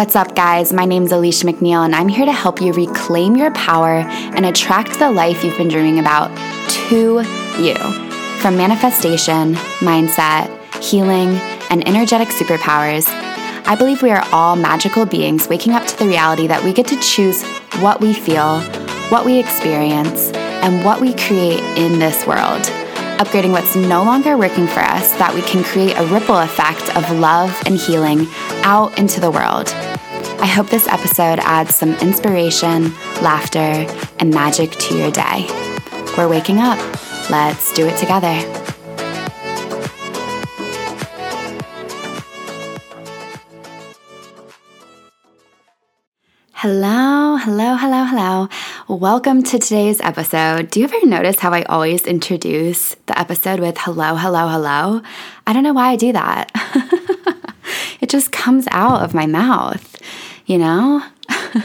What's up, guys? My name is Alicia McNeil, and I'm here to help you reclaim your power and attract the life you've been dreaming about to you. From manifestation, mindset, healing, and energetic superpowers, I believe we are all magical beings waking up to the reality that we get to choose what we feel, what we experience, and what we create in this world upgrading what's no longer working for us, that we can create a ripple effect of love and healing out into the world. I hope this episode adds some inspiration, laughter, and magic to your day. We're waking up. Let's do it together. Hello, hello, hello, hello. Welcome to today's episode. Do you ever notice how I always introduce the episode with hello, hello, hello? I don't know why I do that. it just comes out of my mouth, you know?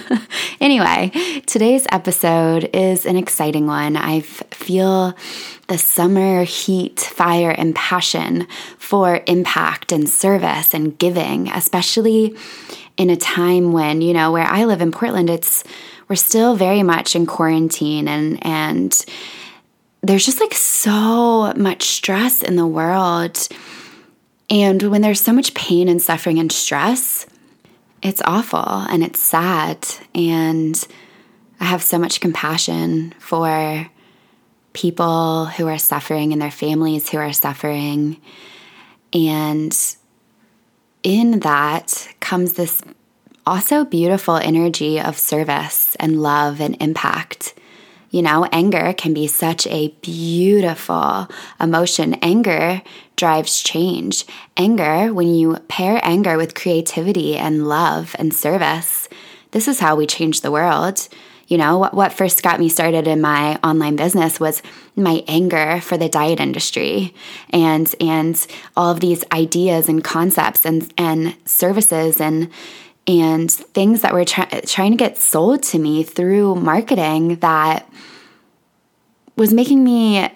anyway, today's episode is an exciting one. I feel the summer heat, fire, and passion for impact and service and giving, especially in a time when, you know, where I live in Portland, it's we're still very much in quarantine and and there's just like so much stress in the world. And when there's so much pain and suffering and stress, it's awful and it's sad. And I have so much compassion for people who are suffering and their families who are suffering. And in that comes this also beautiful energy of service and love and impact. You know, anger can be such a beautiful emotion. Anger drives change. Anger, when you pair anger with creativity and love and service, this is how we change the world. You know, what, what first got me started in my online business was my anger for the diet industry and and all of these ideas and concepts and and services and and things that were try- trying to get sold to me through marketing that was making me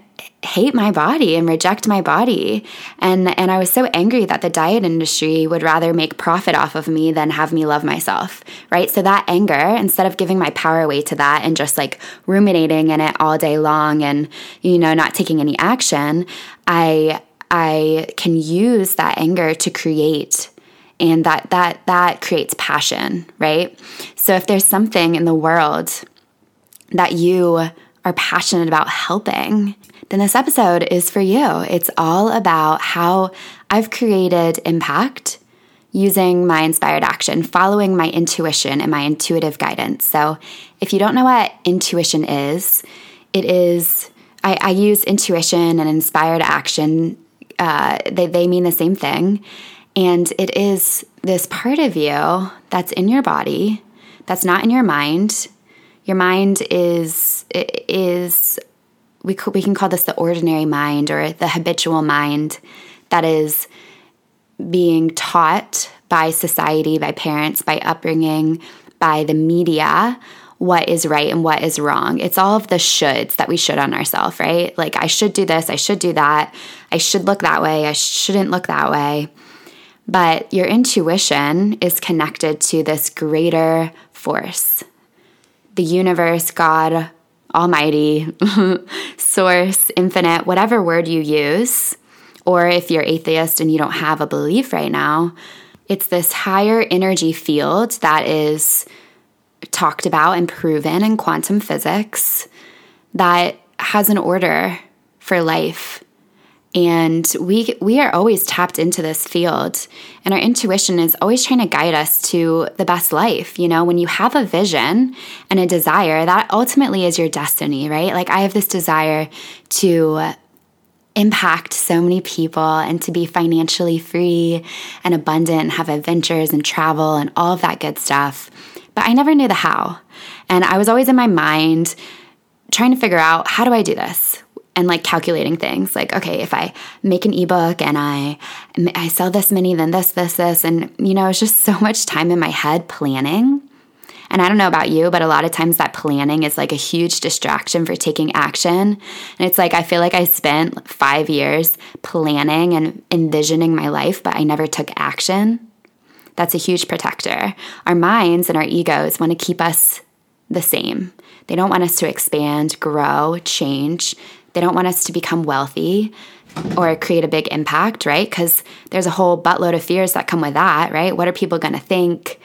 hate my body and reject my body. And and I was so angry that the diet industry would rather make profit off of me than have me love myself right? So that anger instead of giving my power away to that and just like ruminating in it all day long and you know not taking any action I I can use that anger to create and that that that creates passion right? So if there's something in the world that you are passionate about helping then this episode is for you. It's all about how i've created impact using my inspired action following my intuition and my intuitive guidance. So if you don't know what intuition is it is i, I use intuition and inspired action uh, they, they mean the same thing and it is this part of you that's in your body, that's not in your mind. Your mind is is we we can call this the ordinary mind or the habitual mind that is being taught by society, by parents, by upbringing, by the media what is right and what is wrong. It's all of the shoulds that we should on ourselves, right? Like, I should do this, I should do that, I should look that way, I shouldn't look that way. But your intuition is connected to this greater force the universe, God, Almighty, Source, Infinite, whatever word you use. Or if you're atheist and you don't have a belief right now, it's this higher energy field that is talked about and proven in quantum physics that has an order for life and we we are always tapped into this field. And our intuition is always trying to guide us to the best life you know? When you have a vision and a desire that ultimately is your destiny right? Like i have this desire to impact so many people and to be financially free and abundant and have adventures and travel and all of that good stuff. But i never knew the how. And i was always in my mind trying to figure out how do i do this and like calculating things like okay if i make an ebook and i i sell this many then this this this and you know it's just so much time in my head planning and i don't know about you but a lot of times that planning is like a huge distraction for taking action and it's like i feel like i spent 5 years planning and envisioning my life but i never took action That's a huge protector. Our minds and our egos want to keep us the same. They don't want us to expand, grow, change. They don't want us to become wealthy or create a big impact, right? Because there's a whole buttload of fears that come with that, right? What are people going to think?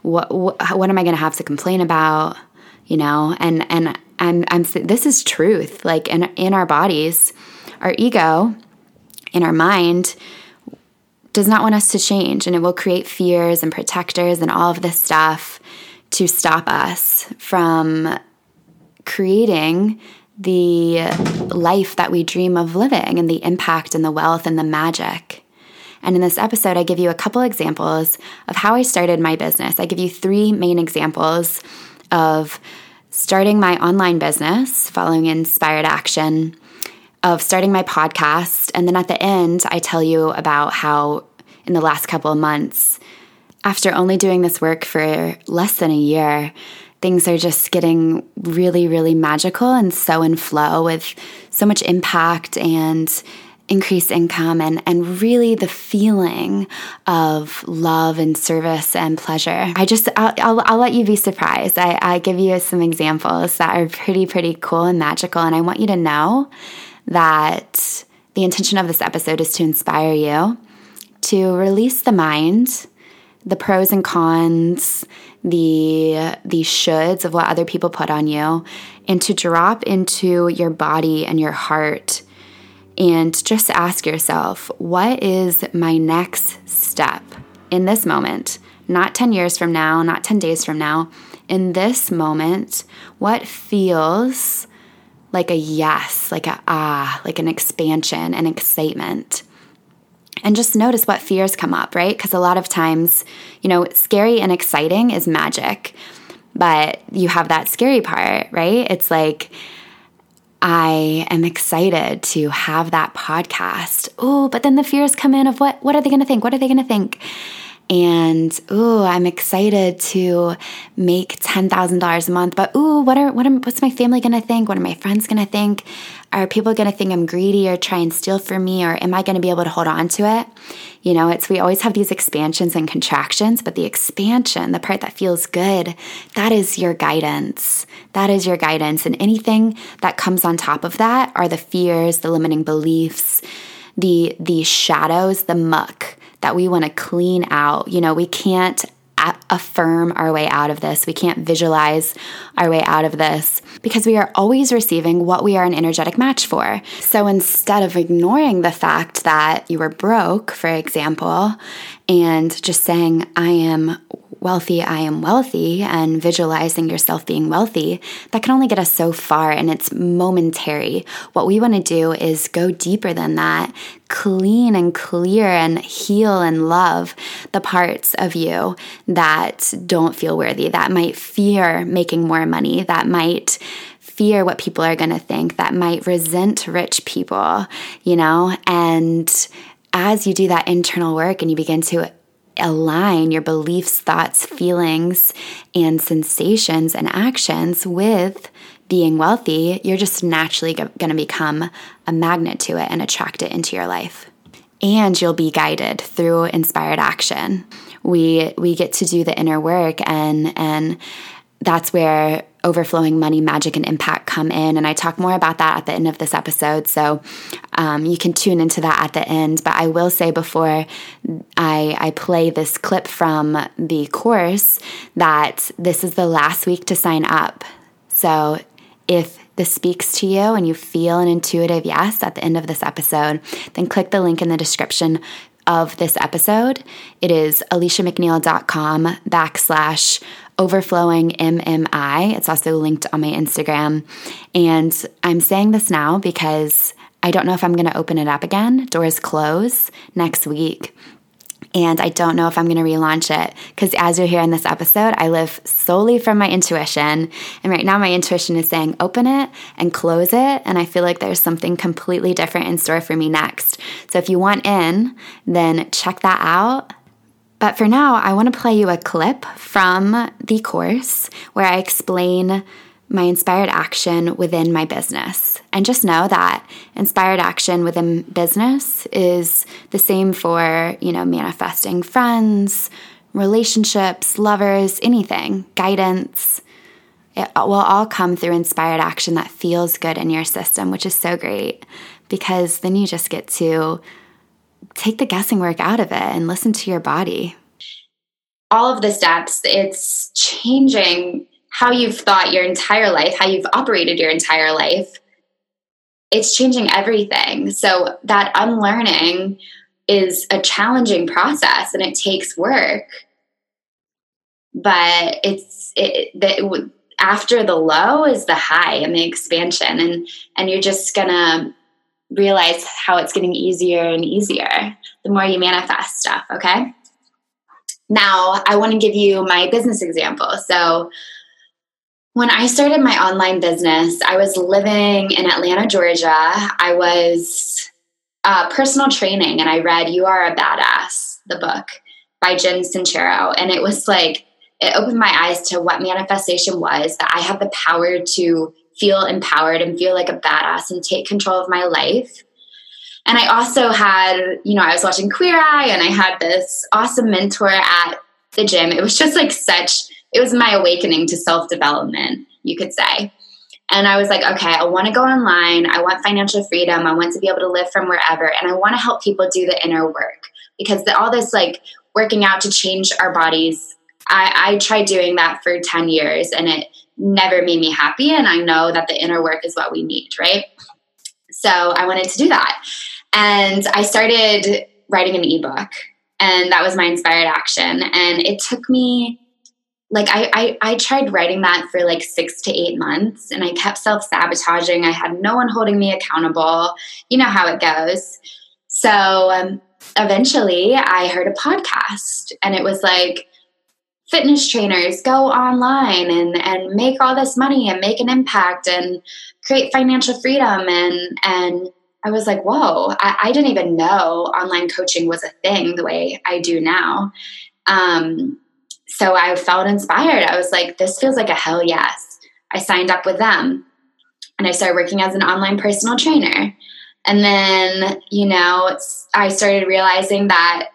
What, what what am I going to have to complain about? You know, and and I'm I'm this is truth. Like in in our bodies, our ego, in our mind, does not want us to change, and it will create fears and protectors and all of this stuff to stop us from creating the life that we dream of living and the impact and the wealth and the magic. And in this episode, I give you a couple examples of how I started my business. I give you three main examples of starting my online business, following inspired action, of starting my podcast. And then at the end, I tell you about how in the last couple of months, after only doing this work for less than a year, things are just getting really, really magical and so in flow with so much impact and increased income and, and really the feeling of love and service and pleasure. I just, I'll, I'll, I'll let you be surprised. I, I give you some examples that are pretty, pretty cool and magical. And I want you to know that the intention of this episode is to inspire you to release the mind, the pros and cons, the the shoulds of what other people put on you and to drop into your body and your heart and just ask yourself what is my next step in this moment? Not 10 years from now not 10 days from now. In this moment what feels like a yes like a ah like an expansion and excitement and just notice what fears come up, right? Because a lot of times, you know, scary and exciting is magic, but you have that scary part, right? It's like, I am excited to have that podcast. Oh, but then the fears come in of what what are they going to think? What are they going to think? And ooh, I'm excited to make ten thousand dollars a month. But ooh, what are what am what's my family gonna think? What are my friends gonna think? Are people gonna think I'm greedy or try and steal from me, or am I gonna be able to hold on to it? You know, it's we always have these expansions and contractions, but the expansion, the part that feels good, that is your guidance. That is your guidance, and anything that comes on top of that are the fears, the limiting beliefs, the the shadows, the muck that we want to clean out. You know, we can't affirm our way out of this. We can't visualize our way out of this because we are always receiving what we are an energetic match for. So instead of ignoring the fact that you were broke, for example, and just saying, I am wealthy, I am wealthy, and visualizing yourself being wealthy, that can only get us so far and it's momentary. What we want to do is go deeper than that, clean and clear and heal and love the parts of you that don't feel worthy, that might fear making more money, that might fear what people are going to think, that might resent rich people, you know? And as you do that internal work and you begin to align your beliefs, thoughts, feelings, and sensations and actions with being wealthy, you're just naturally going to become a magnet to it and attract it into your life. And you'll be guided through inspired action. We we get to do the inner work and and that's where overflowing money, magic, and impact come in. And I talk more about that at the end of this episode. So um, you can tune into that at the end. But I will say before I, I play this clip from the course that this is the last week to sign up. So if this speaks to you and you feel an intuitive yes at the end of this episode, then click the link in the description of this episode. It is aliciamcneil.com backslash overflowing MMI. It's also linked on my Instagram. And I'm saying this now because I don't know if I'm going to open it up again. Doors close next week. And I don't know if I'm going to relaunch it because, as you hear in this episode, I live solely from my intuition. And right now, my intuition is saying open it and close it. And I feel like there's something completely different in store for me next. So, if you want in, then check that out. But for now, I want to play you a clip from the course where I explain my inspired action within my business. And just know that inspired action within business is the same for, you know, manifesting friends, relationships, lovers, anything, guidance. It will all come through inspired action that feels good in your system, which is so great because then you just get to take the guessing work out of it and listen to your body. All of the steps, it's changing how you've thought your entire life, how you've operated your entire life. It's changing everything. So that unlearning is a challenging process and it takes work. But it's it, it, after the low is the high and the expansion and and you're just gonna realize how it's getting easier and easier the more you manifest stuff okay now i want to give you my business example so when I started my online business, I was living in Atlanta, Georgia. I was uh, personal training and I read You Are a Badass, the book by Jen Sincero. And it was like, it opened my eyes to what manifestation was that I have the power to feel empowered and feel like a badass and take control of my life. And I also had, you know, I was watching Queer Eye and I had this awesome mentor at the gym. It was just like such it was my awakening to self development, you could say. And I was like, okay, I want to go online. I want financial freedom. I want to be able to live from wherever. And I want to help people do the inner work because the, all this like working out to change our bodies, I, I tried doing that for 10 years and it never made me happy. And I know that the inner work is what we need, right? So I wanted to do that. And I started writing an ebook, and that was my inspired action. And it took me like I, I, I tried writing that for like six to eight months and i kept self-sabotaging. I had no one holding me accountable. You know how it goes. So um, eventually i heard a podcast and it was like fitness trainers go online and and make all this money and make an impact and create financial freedom. And and i was like whoa i, I didn't even know online coaching was a thing the way i do now. Um, so I felt inspired. I was like, this feels like a hell yes. I signed up with them and I started working as an online personal trainer. And then, you know, I started realizing that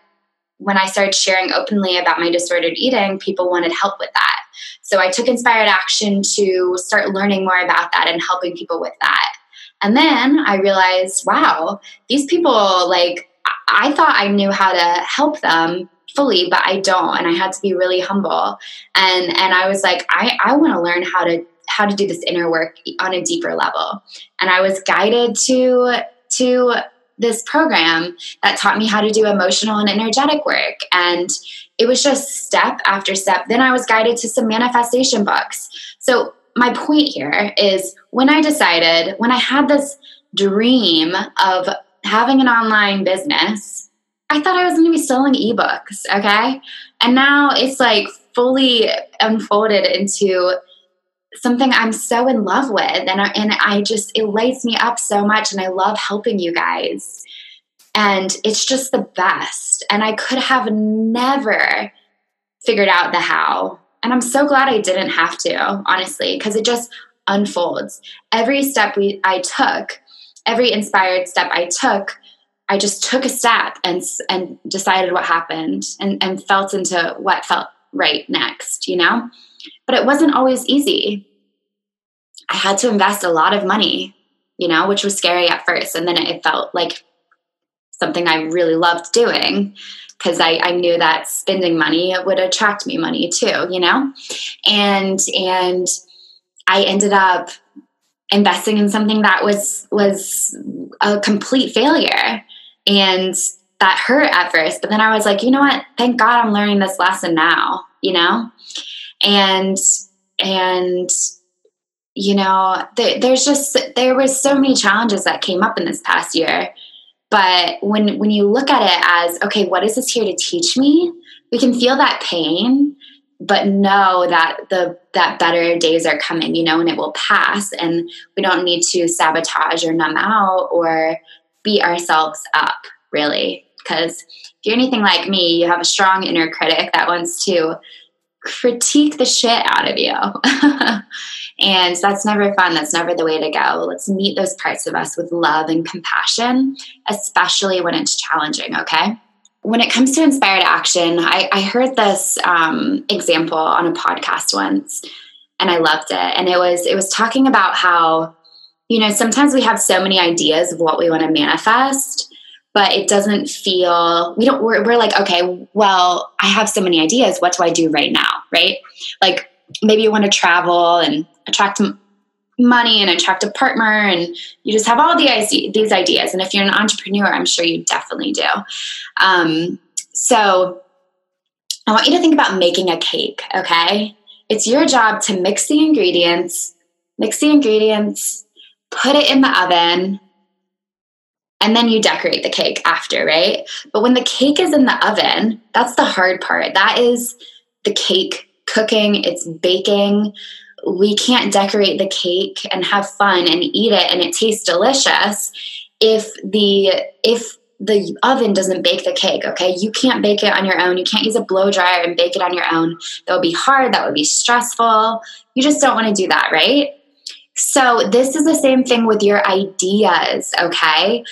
when I started sharing openly about my disordered eating, people wanted help with that. So I took inspired action to start learning more about that and helping people with that. And then I realized, wow, these people, like, I thought I knew how to help them fully, but I don't. And I had to be really humble. And and I was like, I, I want to learn how to how to do this inner work on a deeper level. And I was guided to to this program that taught me how to do emotional and energetic work. And it was just step after step. Then I was guided to some manifestation books. So my point here is when I decided, when I had this dream of having an online business, I thought I was going to be selling ebooks, okay? And now it's like fully unfolded into something I'm so in love with and I, and I just it lights me up so much and I love helping you guys. And it's just the best. And I could have never figured out the how. And I'm so glad I didn't have to, honestly, because it just unfolds. Every step we I took, every inspired step I took I just took a step and and decided what happened and and felt into what felt right next, you know? But it wasn't always easy. I had to invest a lot of money, you know, which was scary at first. And then it felt like something I really loved doing because I, I knew that spending money would attract me money too, you know? And and I ended up investing in something that was was a complete failure and that hurt at first. But then I was like, you know what? Thank God I'm learning this lesson now, you know? And, and, you know, th- there's just, there was so many challenges that came up in this past year. But when, when you look at it as, okay, what is this here to teach me? We can feel that pain, but know that the that better days are coming, you know, and it will pass and we don't need to sabotage or numb out or beat ourselves up, really. Because if you're anything like me, you have a strong inner critic that wants to critique the shit out of you. and that's never fun. That's never the way to go. Let's meet those parts of us with love and compassion, especially when it's challenging, okay? when it comes to inspired action, I, I heard this um, example on a podcast once, and I loved it. And it was it was talking about how you know sometimes we have so many ideas of what we want to manifest, but it doesn't feel we don't we're, we're like okay, well I have so many ideas. What do I do right now? Right? Like maybe you want to travel and attract money and attract a partner and you just have all the these ideas and if you're an entrepreneur i'm sure you definitely do um, so i want you to think about making a cake okay it's your job to mix the ingredients mix the ingredients put it in the oven and then you decorate the cake after right? But when the cake is in the oven that's the hard part. That is the cake cooking it's baking. We can't decorate the cake and have fun and eat it and it tastes delicious if the if the oven doesn't bake the cake okay? You can't bake it on your own. You can't use a blow dryer and bake it on your own. That would be hard. That would be stressful. You just don't want to do that right so this is the same thing with your ideas okay?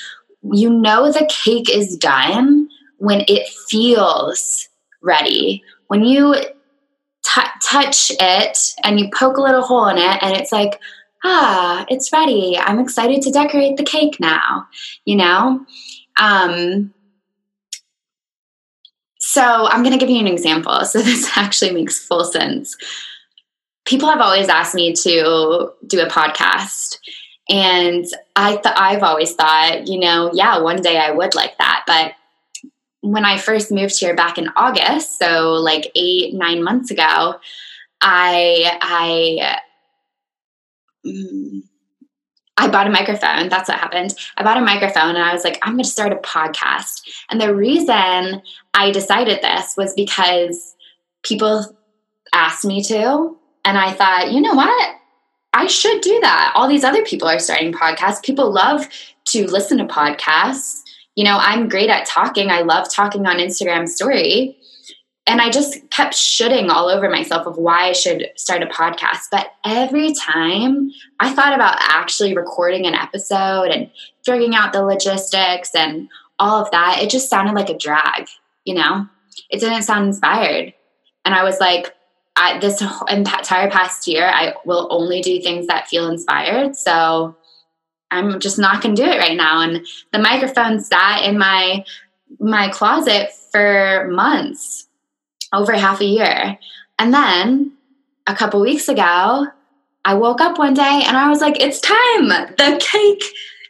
You know the cake is done when it feels ready. When you t- touch it and you poke a little hole in it and it's like ah it's ready. I'm excited to decorate the cake now you know? Um, so i'm going to give you an example. So this actually makes full sense people have always asked me to do a podcast and i th- i've always thought you know yeah one day i would like that but when I first moved here back in August, so like eight, nine months ago, I I mm, I bought a microphone. That's what happened. I bought a microphone and I was like, I'm going to start a podcast. And the reason I decided this was because people asked me to. And I thought, you know what? I should do that. All these other people are starting podcasts. People love to listen to podcasts you know, I'm great at talking. I love talking on Instagram story. And I just kept shooting all over myself of why I should start a podcast. But every time I thought about actually recording an episode and figuring out the logistics and all of that, it just sounded like a drag, you know? It didn't sound inspired. And I was like, I, this entire past year, I will only do things that feel inspired. So I'm just not going to do it right now. And the microphone sat in my my closet for months, over half a year. And then a couple weeks ago, I woke up one day and I was like, it's time. The cake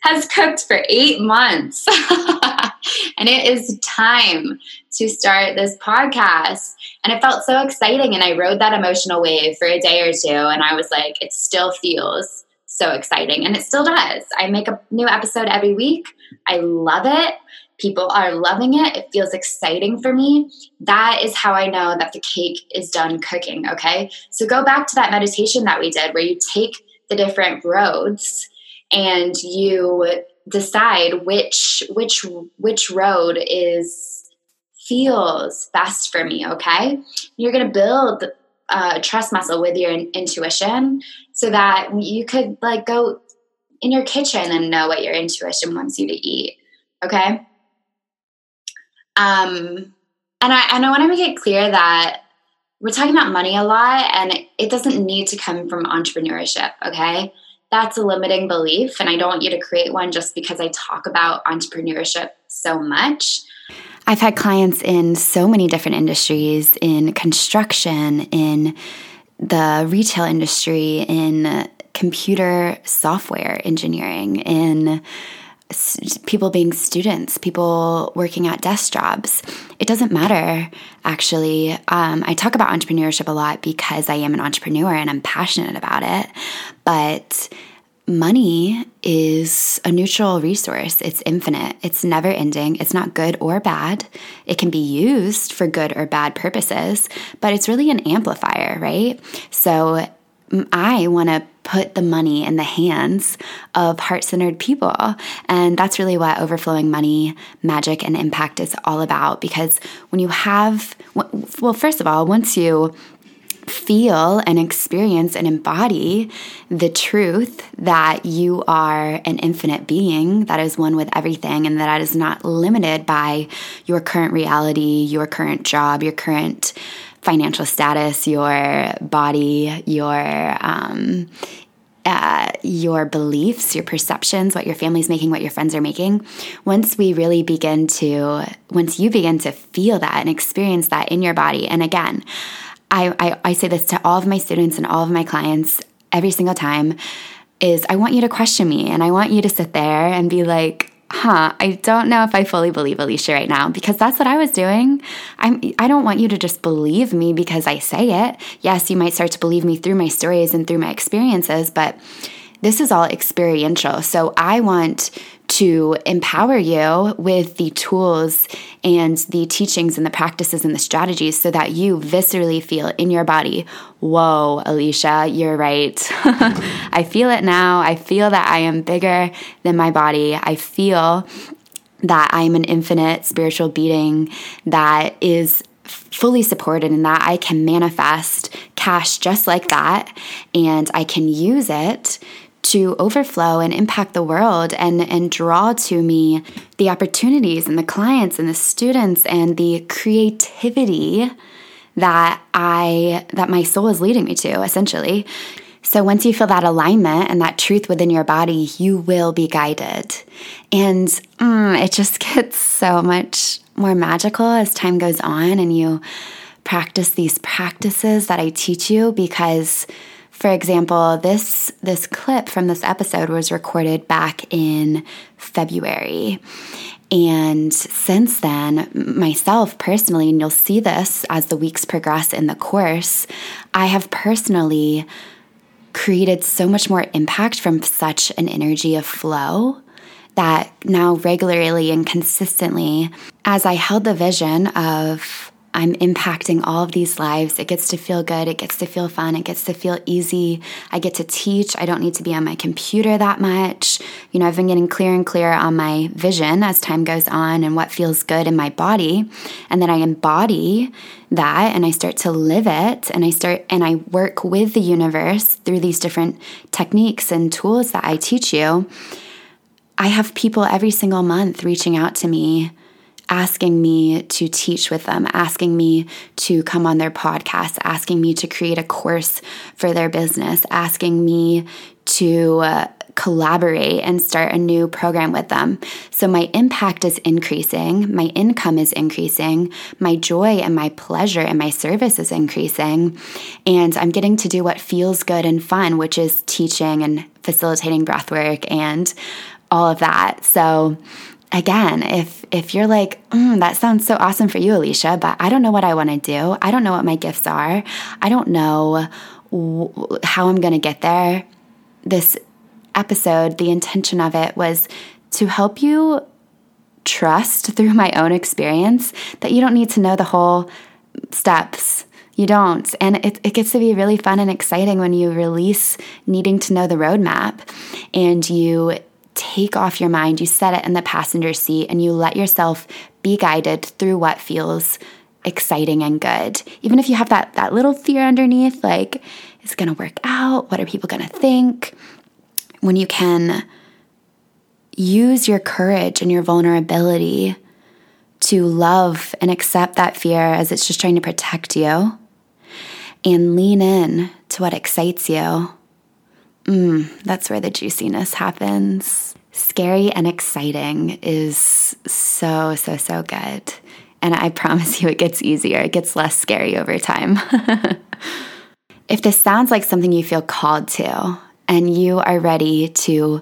has cooked for eight months. and it is time to start this podcast. And it felt so exciting. And I rode that emotional wave for a day or two. And I was like, it still feels so exciting. And it still does. I make a new episode every week. I love it. People are loving it. It feels exciting for me. That is how I know that the cake is done cooking. Okay. So go back to that meditation that we did where you take the different roads and you decide which which which road is feels best for me okay? You're going to build uh, trust muscle with your in- intuition so that you could like go in your kitchen and know what your intuition wants you to eat okay? Um and i and i want to make it clear that we're talking about money a lot and it, it doesn't need to come from entrepreneurship okay that's a limiting belief and i don't want you to create one just because i talk about entrepreneurship so much I've had clients in so many different industries in construction, in the retail industry, in computer software engineering, in people being students, people working at desk jobs. It doesn't matter, actually. Um, I talk about entrepreneurship a lot because I am an entrepreneur and I'm passionate about it. But money is a neutral resource. It's infinite, it's never ending, it's not good or bad. It can be used for good or bad purposes, but it's really an amplifier, right? So I want to put the money in the hands of heart centered people. And that's really what overflowing money, magic, and impact is all about. Because when you have, well, first of all, once you feel and experience and embody the truth that you are an infinite being that is one with everything and that is not limited by your current reality, your current job, your current financial status, your body, your um, uh, your beliefs, your perceptions, what your family's making, what your friends are making, once we really begin to, once you begin to feel that and experience that in your body, and again, I, I, I say this to all of my students and all of my clients every single time is I want you to question me and I want you to sit there and be like, huh, I don't know if I fully believe Alicia right now because that's what I was doing. I'm I don't want you to just believe me because I say it. Yes, you might start to believe me through my stories and through my experiences, but this is all experiential. So I want to empower you with the tools and the teachings and the practices and the strategies so that you viscerally feel in your body, whoa, Alicia, you're right. I feel it now. I feel that I am bigger than my body. I feel that I'm an infinite spiritual being that is fully supported and that I can manifest cash just like that and I can use it to overflow and impact the world and, and draw to me the opportunities and the clients and the students and the creativity that I that my soul is leading me to essentially. So once you feel that alignment and that truth within your body, you will be guided. And mm, it just gets so much more magical as time goes on and you practice these practices that I teach you because for example, this this clip from this episode was recorded back in February. And since then, myself personally, and you'll see this as the weeks progress in the course, I have personally created so much more impact from such an energy of flow that now regularly and consistently, as I held the vision of I'm impacting all of these lives. It gets to feel good. It gets to feel fun. It gets to feel easy. I get to teach. I don't need to be on my computer that much. You know, I've been getting clearer and clearer on my vision as time goes on and what feels good in my body. And then I embody that and I start to live it and I start and I work with the universe through these different techniques and tools that I teach you. I have people every single month reaching out to me asking me to teach with them, asking me to come on their podcast, asking me to create a course for their business, asking me to uh, collaborate and start a new program with them. So my impact is increasing, my income is increasing, my joy and my pleasure and my service is increasing, and I'm getting to do what feels good and fun, which is teaching and facilitating breathwork and all of that. So again, if if you're like, mm, that sounds so awesome for you, Alicia, but I don't know what I want to do. I don't know what my gifts are. I don't know w- how I'm going to get there. This episode, the intention of it was to help you trust through my own experience that you don't need to know the whole steps. You don't. And it, it gets to be really fun and exciting when you release needing to know the roadmap and you take off your mind, you set it in the passenger seat, and you let yourself be guided through what feels exciting and good. Even if you have that, that little fear underneath, like, it's gonna work out? What are people gonna think? When you can use your courage and your vulnerability to love and accept that fear as it's just trying to protect you and lean in to what excites you Mm, that's where the juiciness happens. Scary and exciting is so, so, so good. And I promise you, it gets easier. It gets less scary over time. if this sounds like something you feel called to, and you are ready to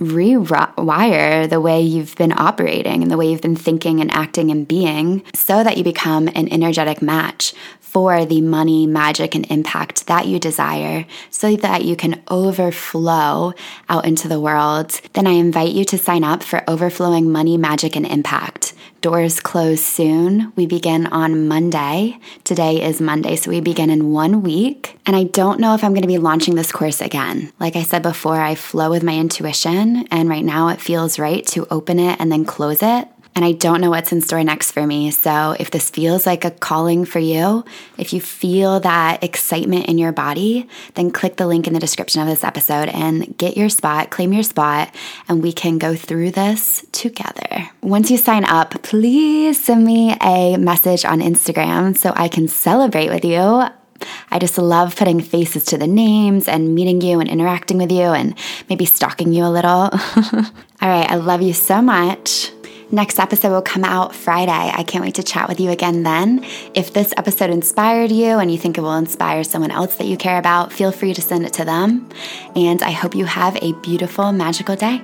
rewire the way you've been operating and the way you've been thinking and acting and being so that you become an energetic match for the money, magic, and impact that you desire so that you can overflow out into the world, then I invite you to sign up for Overflowing Money, Magic, and Impact. Doors close soon. We begin on Monday. Today is Monday, so we begin in one week. And I don't know if I'm going to be launching this course again. Like I said before, I flow with my intuition, and right now it feels right to open it and then close it. And I don't know what's in store next for me. So, if this feels like a calling for you, if you feel that excitement in your body, then click the link in the description of this episode and get your spot, claim your spot, and we can go through this together. Once you sign up, please send me a message on Instagram so I can celebrate with you. I just love putting faces to the names and meeting you and interacting with you and maybe stalking you a little. All right, I love you so much. Next episode will come out Friday. I can't wait to chat with you again then. If this episode inspired you and you think it will inspire someone else that you care about, feel free to send it to them. And I hope you have a beautiful, magical day.